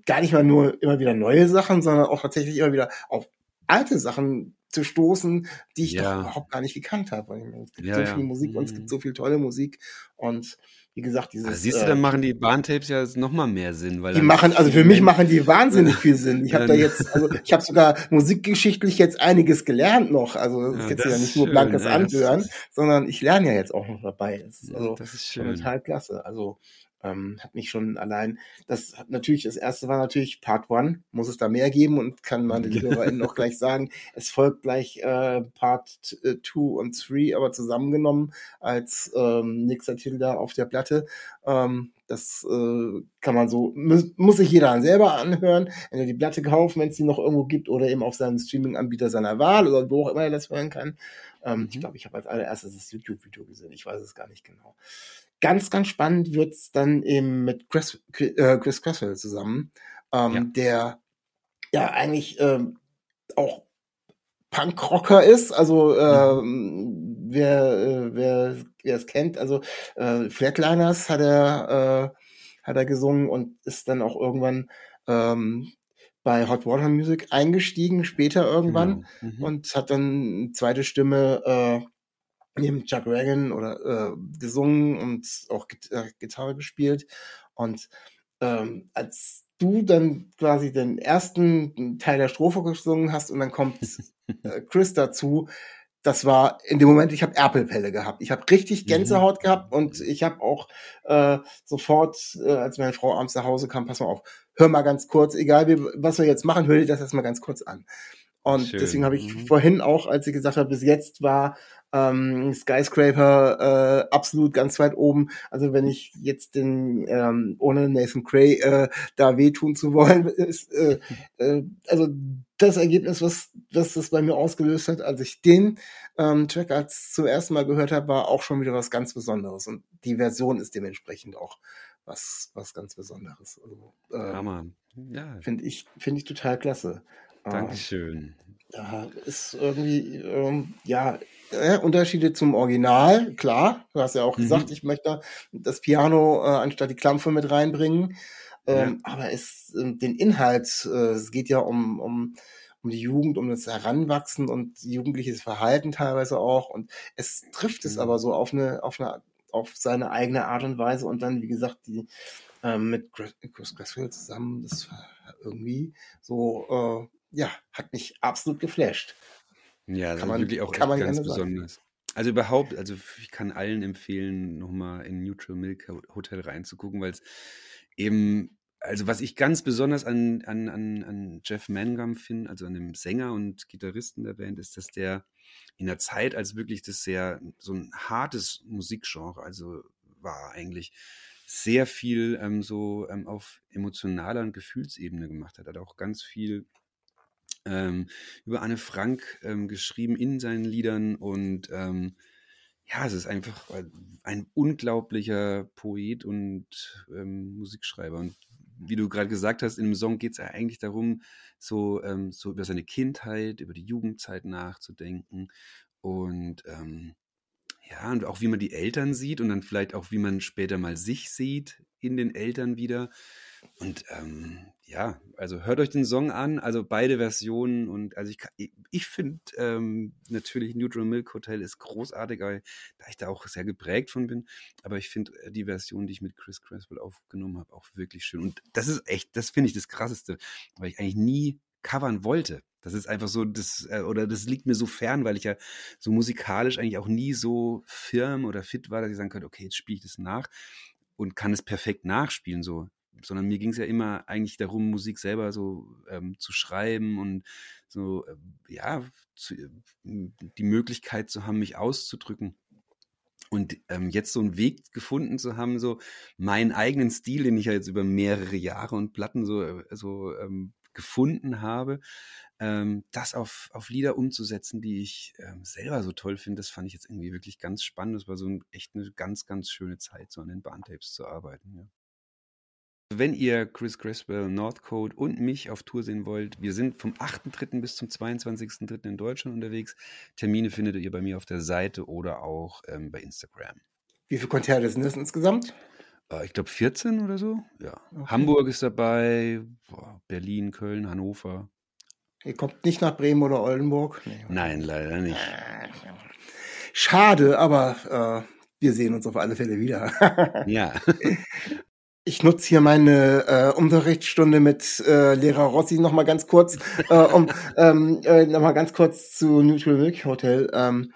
gar nicht mal nur immer wieder neue Sachen, sondern auch tatsächlich immer wieder auf alte Sachen zu stoßen, die ich ja. doch überhaupt gar nicht gekannt habe. Es gibt ja, so viel Musik und es gibt mhm. so viel tolle Musik und wie gesagt, dieses. Also siehst du, äh, dann machen die Bahntapes ja noch mal mehr Sinn, weil die machen, also für mich machen die wahnsinnig viel Sinn. Ich habe da jetzt, also ich habe sogar musikgeschichtlich jetzt einiges gelernt noch. Also das ist jetzt ja nicht nur blankes ja, Anhören, sondern ich lerne ja jetzt auch noch dabei. Das ist, also das ist schön. total klasse. Also ähm, hat mich schon allein, das hat natürlich, das erste war natürlich Part One, muss es da mehr geben und kann man den HörerInnen noch gleich sagen, es folgt gleich äh, Part äh, Two und Three, aber zusammengenommen als ähm, nächster Titel da auf der Platte. Ähm, das äh, kann man so, muss, muss sich jeder selber anhören, wenn er die Platte kauft, wenn es die noch irgendwo gibt oder eben auf seinem Streaming-Anbieter seiner Wahl oder wo auch immer er das hören kann. Ähm, mhm. Ich glaube, ich habe als allererstes das YouTube-Video gesehen, ich weiß es gar nicht genau. Ganz, ganz spannend wird's dann eben mit Chris, äh, Chris Cresswell zusammen, ähm, ja. der ja eigentlich ähm, auch Punkrocker ist. Also ähm, wer, äh, wer, wer es kennt, also äh, Flatliners hat er, äh, hat er gesungen und ist dann auch irgendwann ähm, bei Hot Water Music eingestiegen, später irgendwann, genau. mhm. und hat dann eine zweite Stimme äh, neben Chuck Reagan oder äh, gesungen und auch äh, Gitarre gespielt. Und ähm, als du dann quasi den ersten Teil der Strophe gesungen hast und dann kommt äh, Chris dazu, das war in dem Moment, ich habe Erpelpelle gehabt. Ich habe richtig mhm. Gänsehaut mhm. gehabt und ich habe auch äh, sofort, äh, als meine Frau abends nach Hause kam, pass mal auf, hör mal ganz kurz, egal wie, was wir jetzt machen, hör dir das erstmal ganz kurz an. Und Schön. deswegen habe ich mhm. vorhin auch, als ich gesagt habe, bis jetzt war ähm, Skyscraper äh, absolut ganz weit oben. Also wenn ich jetzt den ähm, ohne Nathan Cray äh, da wehtun zu wollen, ist äh, äh, also das Ergebnis, was, was das bei mir ausgelöst hat, als ich den ähm, Track als zum ersten Mal gehört habe, war auch schon wieder was ganz Besonderes. Und die Version ist dementsprechend auch was, was ganz Besonderes. Also, äh, Hammer. Ja. Finde ich, finde ich total klasse. Dankeschön. Da ist irgendwie, ähm, ja, äh, Unterschiede zum Original, klar. Du hast ja auch mhm. gesagt, ich möchte das Piano äh, anstatt die Klampfe mit reinbringen. Ähm, ja. Aber es, äh, den Inhalt, äh, es geht ja um, um, um die Jugend, um das Heranwachsen und jugendliches Verhalten teilweise auch. Und es trifft es mhm. aber so auf eine, auf eine, auf seine eigene Art und Weise. Und dann, wie gesagt, die ähm, mit Chris Cresswell zusammen, das war irgendwie so, äh, ja, hat mich absolut geflasht. Ja, das kann man, wirklich auch kann man ganz besonders. Sagen. Also überhaupt, also ich kann allen empfehlen, nochmal in Neutral Milk Hotel reinzugucken, weil es eben also was ich ganz besonders an, an, an, an Jeff Mangum finde, also an dem Sänger und Gitarristen der Band, ist, dass der in der Zeit als wirklich das sehr, so ein hartes Musikgenre, also war eigentlich sehr viel ähm, so ähm, auf emotionaler und Gefühlsebene gemacht hat. Hat auch ganz viel ähm, über Anne Frank ähm, geschrieben in seinen Liedern und ähm, ja, es ist einfach ein unglaublicher Poet und ähm, Musikschreiber. Und wie du gerade gesagt hast, in dem Song geht es ja eigentlich darum, so, ähm, so über seine Kindheit, über die Jugendzeit nachzudenken und ähm, ja, und auch wie man die Eltern sieht und dann vielleicht auch, wie man später mal sich sieht in den Eltern wieder. Und ähm, ja, also hört euch den Song an, also beide Versionen und also ich, ich finde ähm, natürlich Neutral Milk Hotel ist großartig, da ich da auch sehr geprägt von bin, aber ich finde äh, die Version, die ich mit Chris Creswell aufgenommen habe, auch wirklich schön und das ist echt, das finde ich das Krasseste, weil ich eigentlich nie covern wollte. Das ist einfach so, das, äh, oder das liegt mir so fern, weil ich ja so musikalisch eigentlich auch nie so firm oder fit war, dass ich sagen könnte, okay, jetzt spiele ich das nach und kann es perfekt nachspielen, so sondern mir ging es ja immer eigentlich darum, Musik selber so ähm, zu schreiben und so, äh, ja, zu, äh, die Möglichkeit zu haben, mich auszudrücken. Und ähm, jetzt so einen Weg gefunden zu haben, so meinen eigenen Stil, den ich ja jetzt über mehrere Jahre und Platten so, äh, so ähm, gefunden habe, ähm, das auf, auf Lieder umzusetzen, die ich ähm, selber so toll finde, das fand ich jetzt irgendwie wirklich ganz spannend. Das war so ein, echt eine ganz, ganz schöne Zeit, so an den Bahntapes zu arbeiten. Ja. Wenn ihr Chris Creswell, Northcote und mich auf Tour sehen wollt, wir sind vom 8.3. bis zum 22.3. in Deutschland unterwegs. Termine findet ihr bei mir auf der Seite oder auch ähm, bei Instagram. Wie viele Konzerte sind das insgesamt? Äh, ich glaube 14 oder so. Ja. Okay. Hamburg ist dabei, boah, Berlin, Köln, Hannover. Ihr kommt nicht nach Bremen oder Oldenburg? Nee, Nein, leider nicht. Schade, aber äh, wir sehen uns auf alle Fälle wieder. ja. Ich nutze hier meine äh, Unterrichtsstunde mit äh, Lehrer Rossi noch mal ganz kurz, äh, um ähm, äh, noch mal ganz kurz zu Neutral Milk Hotel. Ähm,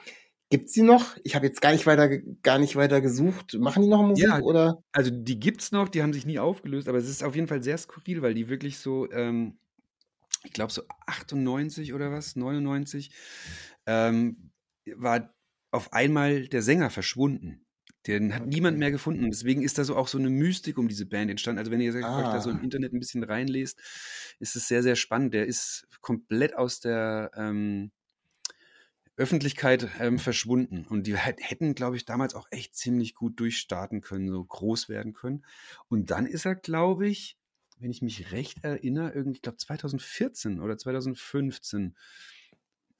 gibt's die noch? Ich habe jetzt gar nicht weiter gar nicht weiter gesucht. Machen die noch Musik ja, oder? Also die gibt's noch, die haben sich nie aufgelöst, aber es ist auf jeden Fall sehr skurril, weil die wirklich so, ähm, ich glaube so 98 oder was, 99, ähm, war auf einmal der Sänger verschwunden. Den hat okay. niemand mehr gefunden. Deswegen ist da so auch so eine Mystik um diese Band entstanden. Also wenn ihr ah. euch da so im ah. Internet ein bisschen reinlest, ist es sehr, sehr spannend. Der ist komplett aus der ähm, Öffentlichkeit ähm, verschwunden. Und die hätten, glaube ich, damals auch echt ziemlich gut durchstarten können, so groß werden können. Und dann ist er, glaube ich, wenn ich mich recht erinnere, irgendwie, ich glaube 2014 oder 2015,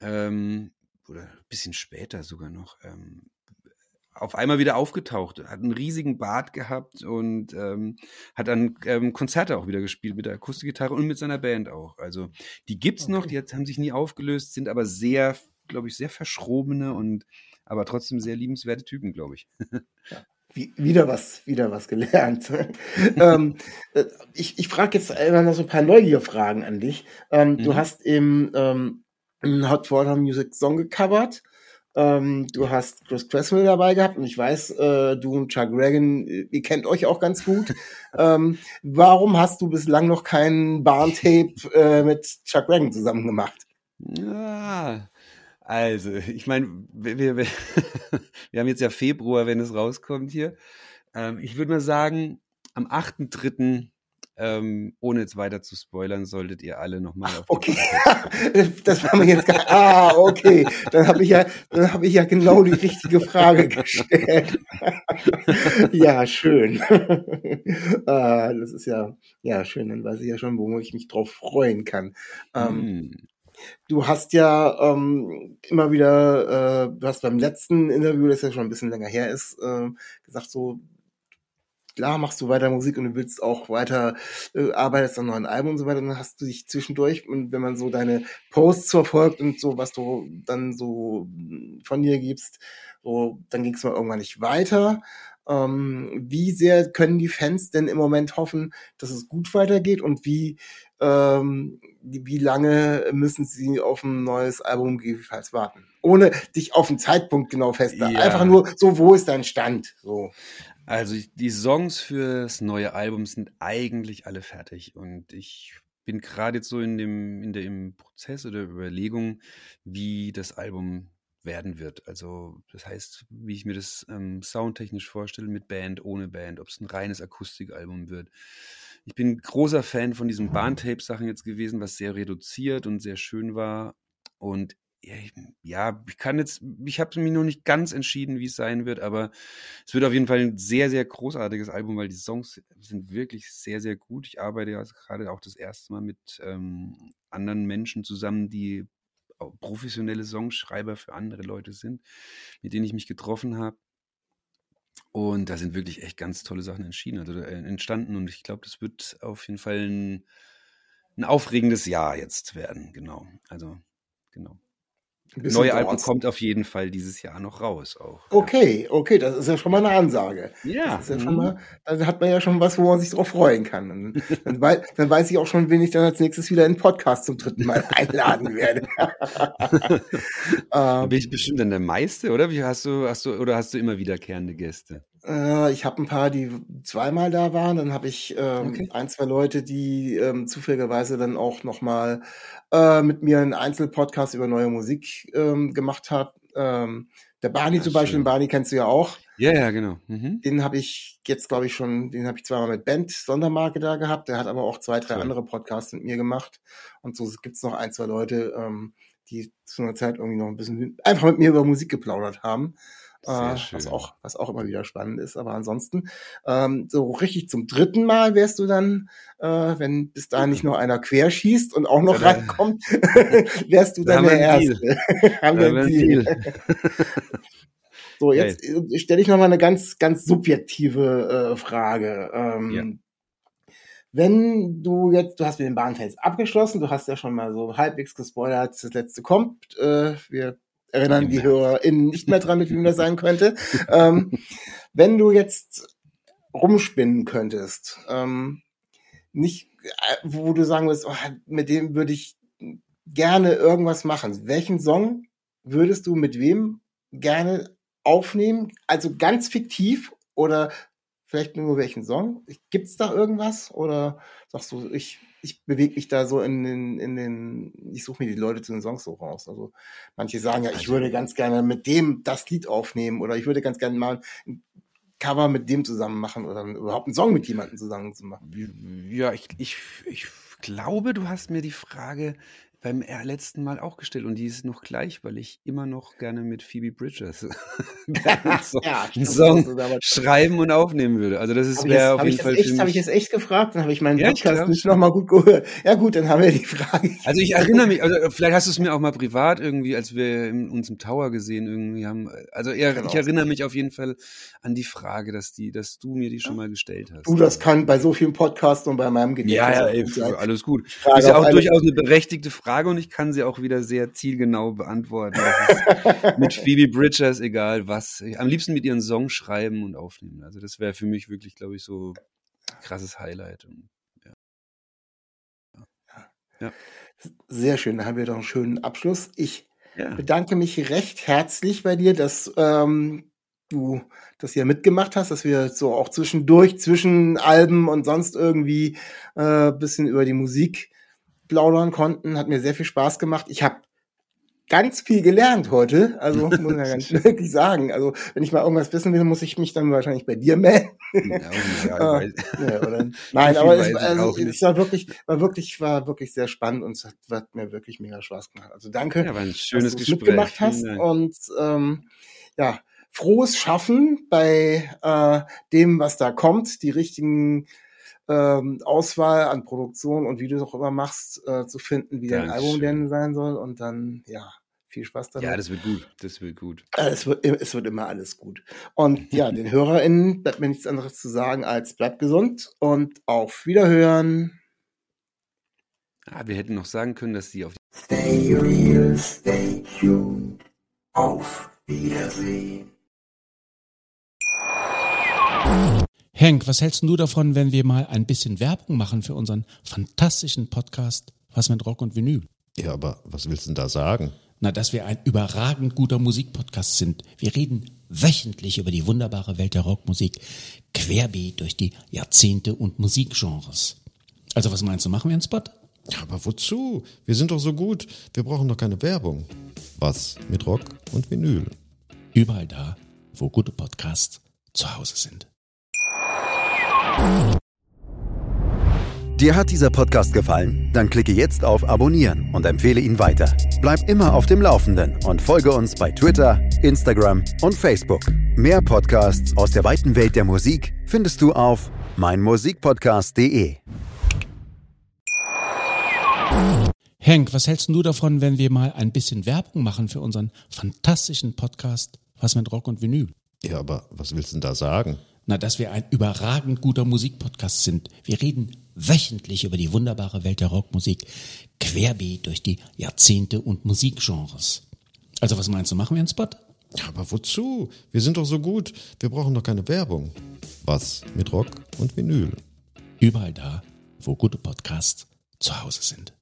ähm, oder ein bisschen später sogar noch, ähm, auf einmal wieder aufgetaucht, hat einen riesigen Bart gehabt und ähm, hat dann ähm, Konzerte auch wieder gespielt mit der Akustikgitarre und mit seiner Band auch. Also die gibt's okay. noch, die haben sich nie aufgelöst, sind aber sehr, glaube ich, sehr verschrobene und aber trotzdem sehr liebenswerte Typen, glaube ich. Ja. Wie, wieder was, wieder was gelernt. ähm, äh, ich ich frage jetzt immer noch so ein paar Neugierfragen an dich. Ähm, mhm. Du hast im ähm, Hot Water Music Song gecovert. Ähm, du hast Chris Cresswell dabei gehabt und ich weiß, äh, du und Chuck Reagan, ihr kennt euch auch ganz gut. ähm, warum hast du bislang noch kein Barntape äh, mit Chuck Reagan zusammen gemacht? Ja, also, ich meine, wir, wir, wir haben jetzt ja Februar, wenn es rauskommt hier. Ähm, ich würde mal sagen, am 8.3 ähm, ohne jetzt weiter zu spoilern, solltet ihr alle nochmal auf Okay, das war mir jetzt gar Ah, okay. Dann habe ich ja, dann habe ich ja genau die richtige Frage gestellt. ja, schön. ah, das ist ja, ja schön. Dann weiß ich ja schon, wo ich mich drauf freuen kann. Ähm, mm. Du hast ja ähm, immer wieder, äh, du hast beim letzten Interview, das ja schon ein bisschen länger her ist, äh, gesagt, so klar machst du weiter Musik und du willst auch weiter, äh, arbeitest an neuen Alben und so weiter, dann hast du dich zwischendurch, und wenn man so deine Posts verfolgt und so, was du dann so von dir gibst, so, dann ging es mal irgendwann nicht weiter. Ähm, wie sehr können die Fans denn im Moment hoffen, dass es gut weitergeht und wie, ähm, wie lange müssen sie auf ein neues Album gegebenenfalls warten? Ohne dich auf einen Zeitpunkt genau festzuhalten. Ja. Einfach nur so, wo ist dein Stand? So. Also die Songs fürs neue Album sind eigentlich alle fertig und ich bin gerade jetzt so in dem, in der, Prozess oder Überlegung, wie das Album werden wird. Also das heißt, wie ich mir das ähm, soundtechnisch vorstelle, mit Band, ohne Band, ob es ein reines Akustikalbum wird. Ich bin großer Fan von diesen Bahntape-Sachen jetzt gewesen, was sehr reduziert und sehr schön war. Und ja, ich, kann jetzt, ich habe mich noch nicht ganz entschieden, wie es sein wird, aber es wird auf jeden Fall ein sehr, sehr großartiges Album, weil die Songs sind wirklich sehr, sehr gut. Ich arbeite ja gerade auch das erste Mal mit ähm, anderen Menschen zusammen, die professionelle Songschreiber für andere Leute sind, mit denen ich mich getroffen habe. Und da sind wirklich echt ganz tolle Sachen entschieden, also, äh, entstanden. Und ich glaube, das wird auf jeden Fall ein, ein aufregendes Jahr jetzt werden. Genau. Also, genau. Neue Album kommt auf jeden Fall dieses Jahr noch raus auch. Okay, okay, das ist ja schon mal eine Ansage. Ja. Das ist ja schon mal, dann hat man ja schon was, wo man sich drauf freuen kann. Und dann, weiß, dann weiß ich auch schon, wen ich dann als nächstes wieder in den Podcast zum dritten Mal einladen werde. ähm, Bin ich bestimmt dann der Meiste, oder? Wie hast du, hast du, oder hast du immer wiederkehrende Gäste? Äh, ich habe ein paar, die zweimal da waren. Dann habe ich ähm, okay. ein, zwei Leute, die ähm, zufälligerweise dann auch nochmal äh, mit mir einen Einzelpodcast über neue Musik ähm, gemacht haben. Ähm, der Barney Ach, zum Beispiel, den Barney kennst du ja auch. Ja, ja, genau. Mhm. Den habe ich jetzt, glaube ich, schon, den habe ich zweimal mit Band Sondermarke da gehabt. Der hat aber auch zwei, drei cool. andere Podcasts mit mir gemacht. Und so gibt's noch ein, zwei Leute, ähm, die zu einer Zeit irgendwie noch ein bisschen einfach mit mir über Musik geplaudert haben äh, was auch was auch immer wieder spannend ist. Aber ansonsten ähm, so richtig zum dritten Mal wärst du dann, äh, wenn bis da nicht noch einer querschießt und auch noch ja, reinkommt, wärst du dann der Erste. haben wir ein Ziel. so jetzt hey. stelle ich noch mal eine ganz ganz subjektive äh, Frage. Ähm, ja. Wenn du jetzt, du hast mit den Bahnfans abgeschlossen, du hast ja schon mal so halbwegs gespoilert, das letzte kommt. Äh, wir erinnern die HörerInnen nicht mehr dran, mit wem das sein könnte. ähm, wenn du jetzt rumspinnen könntest, ähm, nicht, äh, wo du sagen würdest, oh, mit dem würde ich gerne irgendwas machen. Welchen Song würdest du mit wem gerne aufnehmen? Also ganz fiktiv oder vielleicht nur welchen Song? Gibt's da irgendwas? Oder sagst du, ich ich bewege mich da so in den, in den, ich suche mir die Leute zu den Songs so raus. Also manche sagen ja, ich würde ganz gerne mit dem das Lied aufnehmen oder ich würde ganz gerne mal ein Cover mit dem zusammen machen oder überhaupt einen Song mit jemandem zusammen zu machen. Ja, ich, ich, ich glaube, du hast mir die Frage beim letzten Mal auch gestellt und die ist noch gleich, weil ich immer noch gerne mit Phoebe Bridgers so ja, einen Song schreiben und aufnehmen würde. Also das ist wäre auf jeden Fall echt, Habe ich jetzt echt gefragt, dann habe ich meinen ja, Podcast nicht nochmal gut gehört. Ja gut, dann haben wir die Frage. Also ich erinnere mich, also vielleicht hast du es mir auch mal privat irgendwie, als wir in, uns im Tower gesehen irgendwie haben. Also eher, genau. ich erinnere mich auf jeden Fall an die Frage, dass die, dass du mir die schon mal gestellt hast. Du, das kann bei so vielen Podcasts und bei meinem Gedächtnis. Ja, ja, ey, alles gut. Ist ja auch durchaus eine berechtigte Frage. Frage und ich kann sie auch wieder sehr zielgenau beantworten. mit Phoebe Bridgers, egal was. Am liebsten mit ihren Song schreiben und aufnehmen. Also das wäre für mich wirklich, glaube ich, so ein krasses Highlight. Und, ja. Ja. Sehr schön, da haben wir doch einen schönen Abschluss. Ich ja. bedanke mich recht herzlich bei dir, dass ähm, du das hier mitgemacht hast, dass wir so auch zwischendurch, zwischen Alben und sonst irgendwie äh, bisschen über die Musik plaudern konnten. Hat mir sehr viel Spaß gemacht. Ich habe ganz viel gelernt heute. Also muss ich ja ganz wirklich sagen. Also wenn ich mal irgendwas wissen will, muss ich mich dann wahrscheinlich bei dir melden. Ja, ja, ja, oder, nein, aber es, also, es war wirklich, war wirklich, war wirklich sehr spannend und es hat, hat mir wirklich mega Spaß gemacht. Also danke, ja, war ein schönes dass du mitgemacht hast und ähm, ja, frohes Schaffen bei äh, dem, was da kommt, die richtigen ähm, Auswahl an Produktion und wie du es auch immer machst, äh, zu finden, wie dein Album denn sein soll. Und dann, ja, viel Spaß damit. Ja, das wird gut. Das wird gut. Äh, es, wird, es wird immer alles gut. Und ja, den HörerInnen bleibt mir nichts anderes zu sagen als bleibt gesund und auf Wiederhören. Ah, wir hätten noch sagen können, dass sie auf Stay real, stay tuned. Auf Wiedersehen. Henk, was hältst du davon, wenn wir mal ein bisschen Werbung machen für unseren fantastischen Podcast Was mit Rock und Vinyl? Ja, aber was willst du denn da sagen? Na, dass wir ein überragend guter Musikpodcast sind. Wir reden wöchentlich über die wunderbare Welt der Rockmusik, querbeet durch die Jahrzehnte und Musikgenres. Also was meinst du, machen wir einen Spot? Ja, aber wozu? Wir sind doch so gut. Wir brauchen doch keine Werbung. Was mit Rock und Vinyl? Überall da, wo gute Podcasts zu Hause sind. Dir hat dieser Podcast gefallen? Dann klicke jetzt auf Abonnieren und empfehle ihn weiter. Bleib immer auf dem Laufenden und folge uns bei Twitter, Instagram und Facebook. Mehr Podcasts aus der weiten Welt der Musik findest du auf meinmusikpodcast.de. Henk, was hältst du davon, wenn wir mal ein bisschen Werbung machen für unseren fantastischen Podcast Was mit Rock und Vinyl? Ja, aber was willst du denn da sagen? Na, dass wir ein überragend guter Musikpodcast sind. Wir reden wöchentlich über die wunderbare Welt der Rockmusik, querbeet durch die Jahrzehnte und Musikgenres. Also was meinst du, machen wir einen Spot? Ja, aber wozu? Wir sind doch so gut. Wir brauchen doch keine Werbung. Was mit Rock und Vinyl? Überall da, wo gute Podcasts zu Hause sind.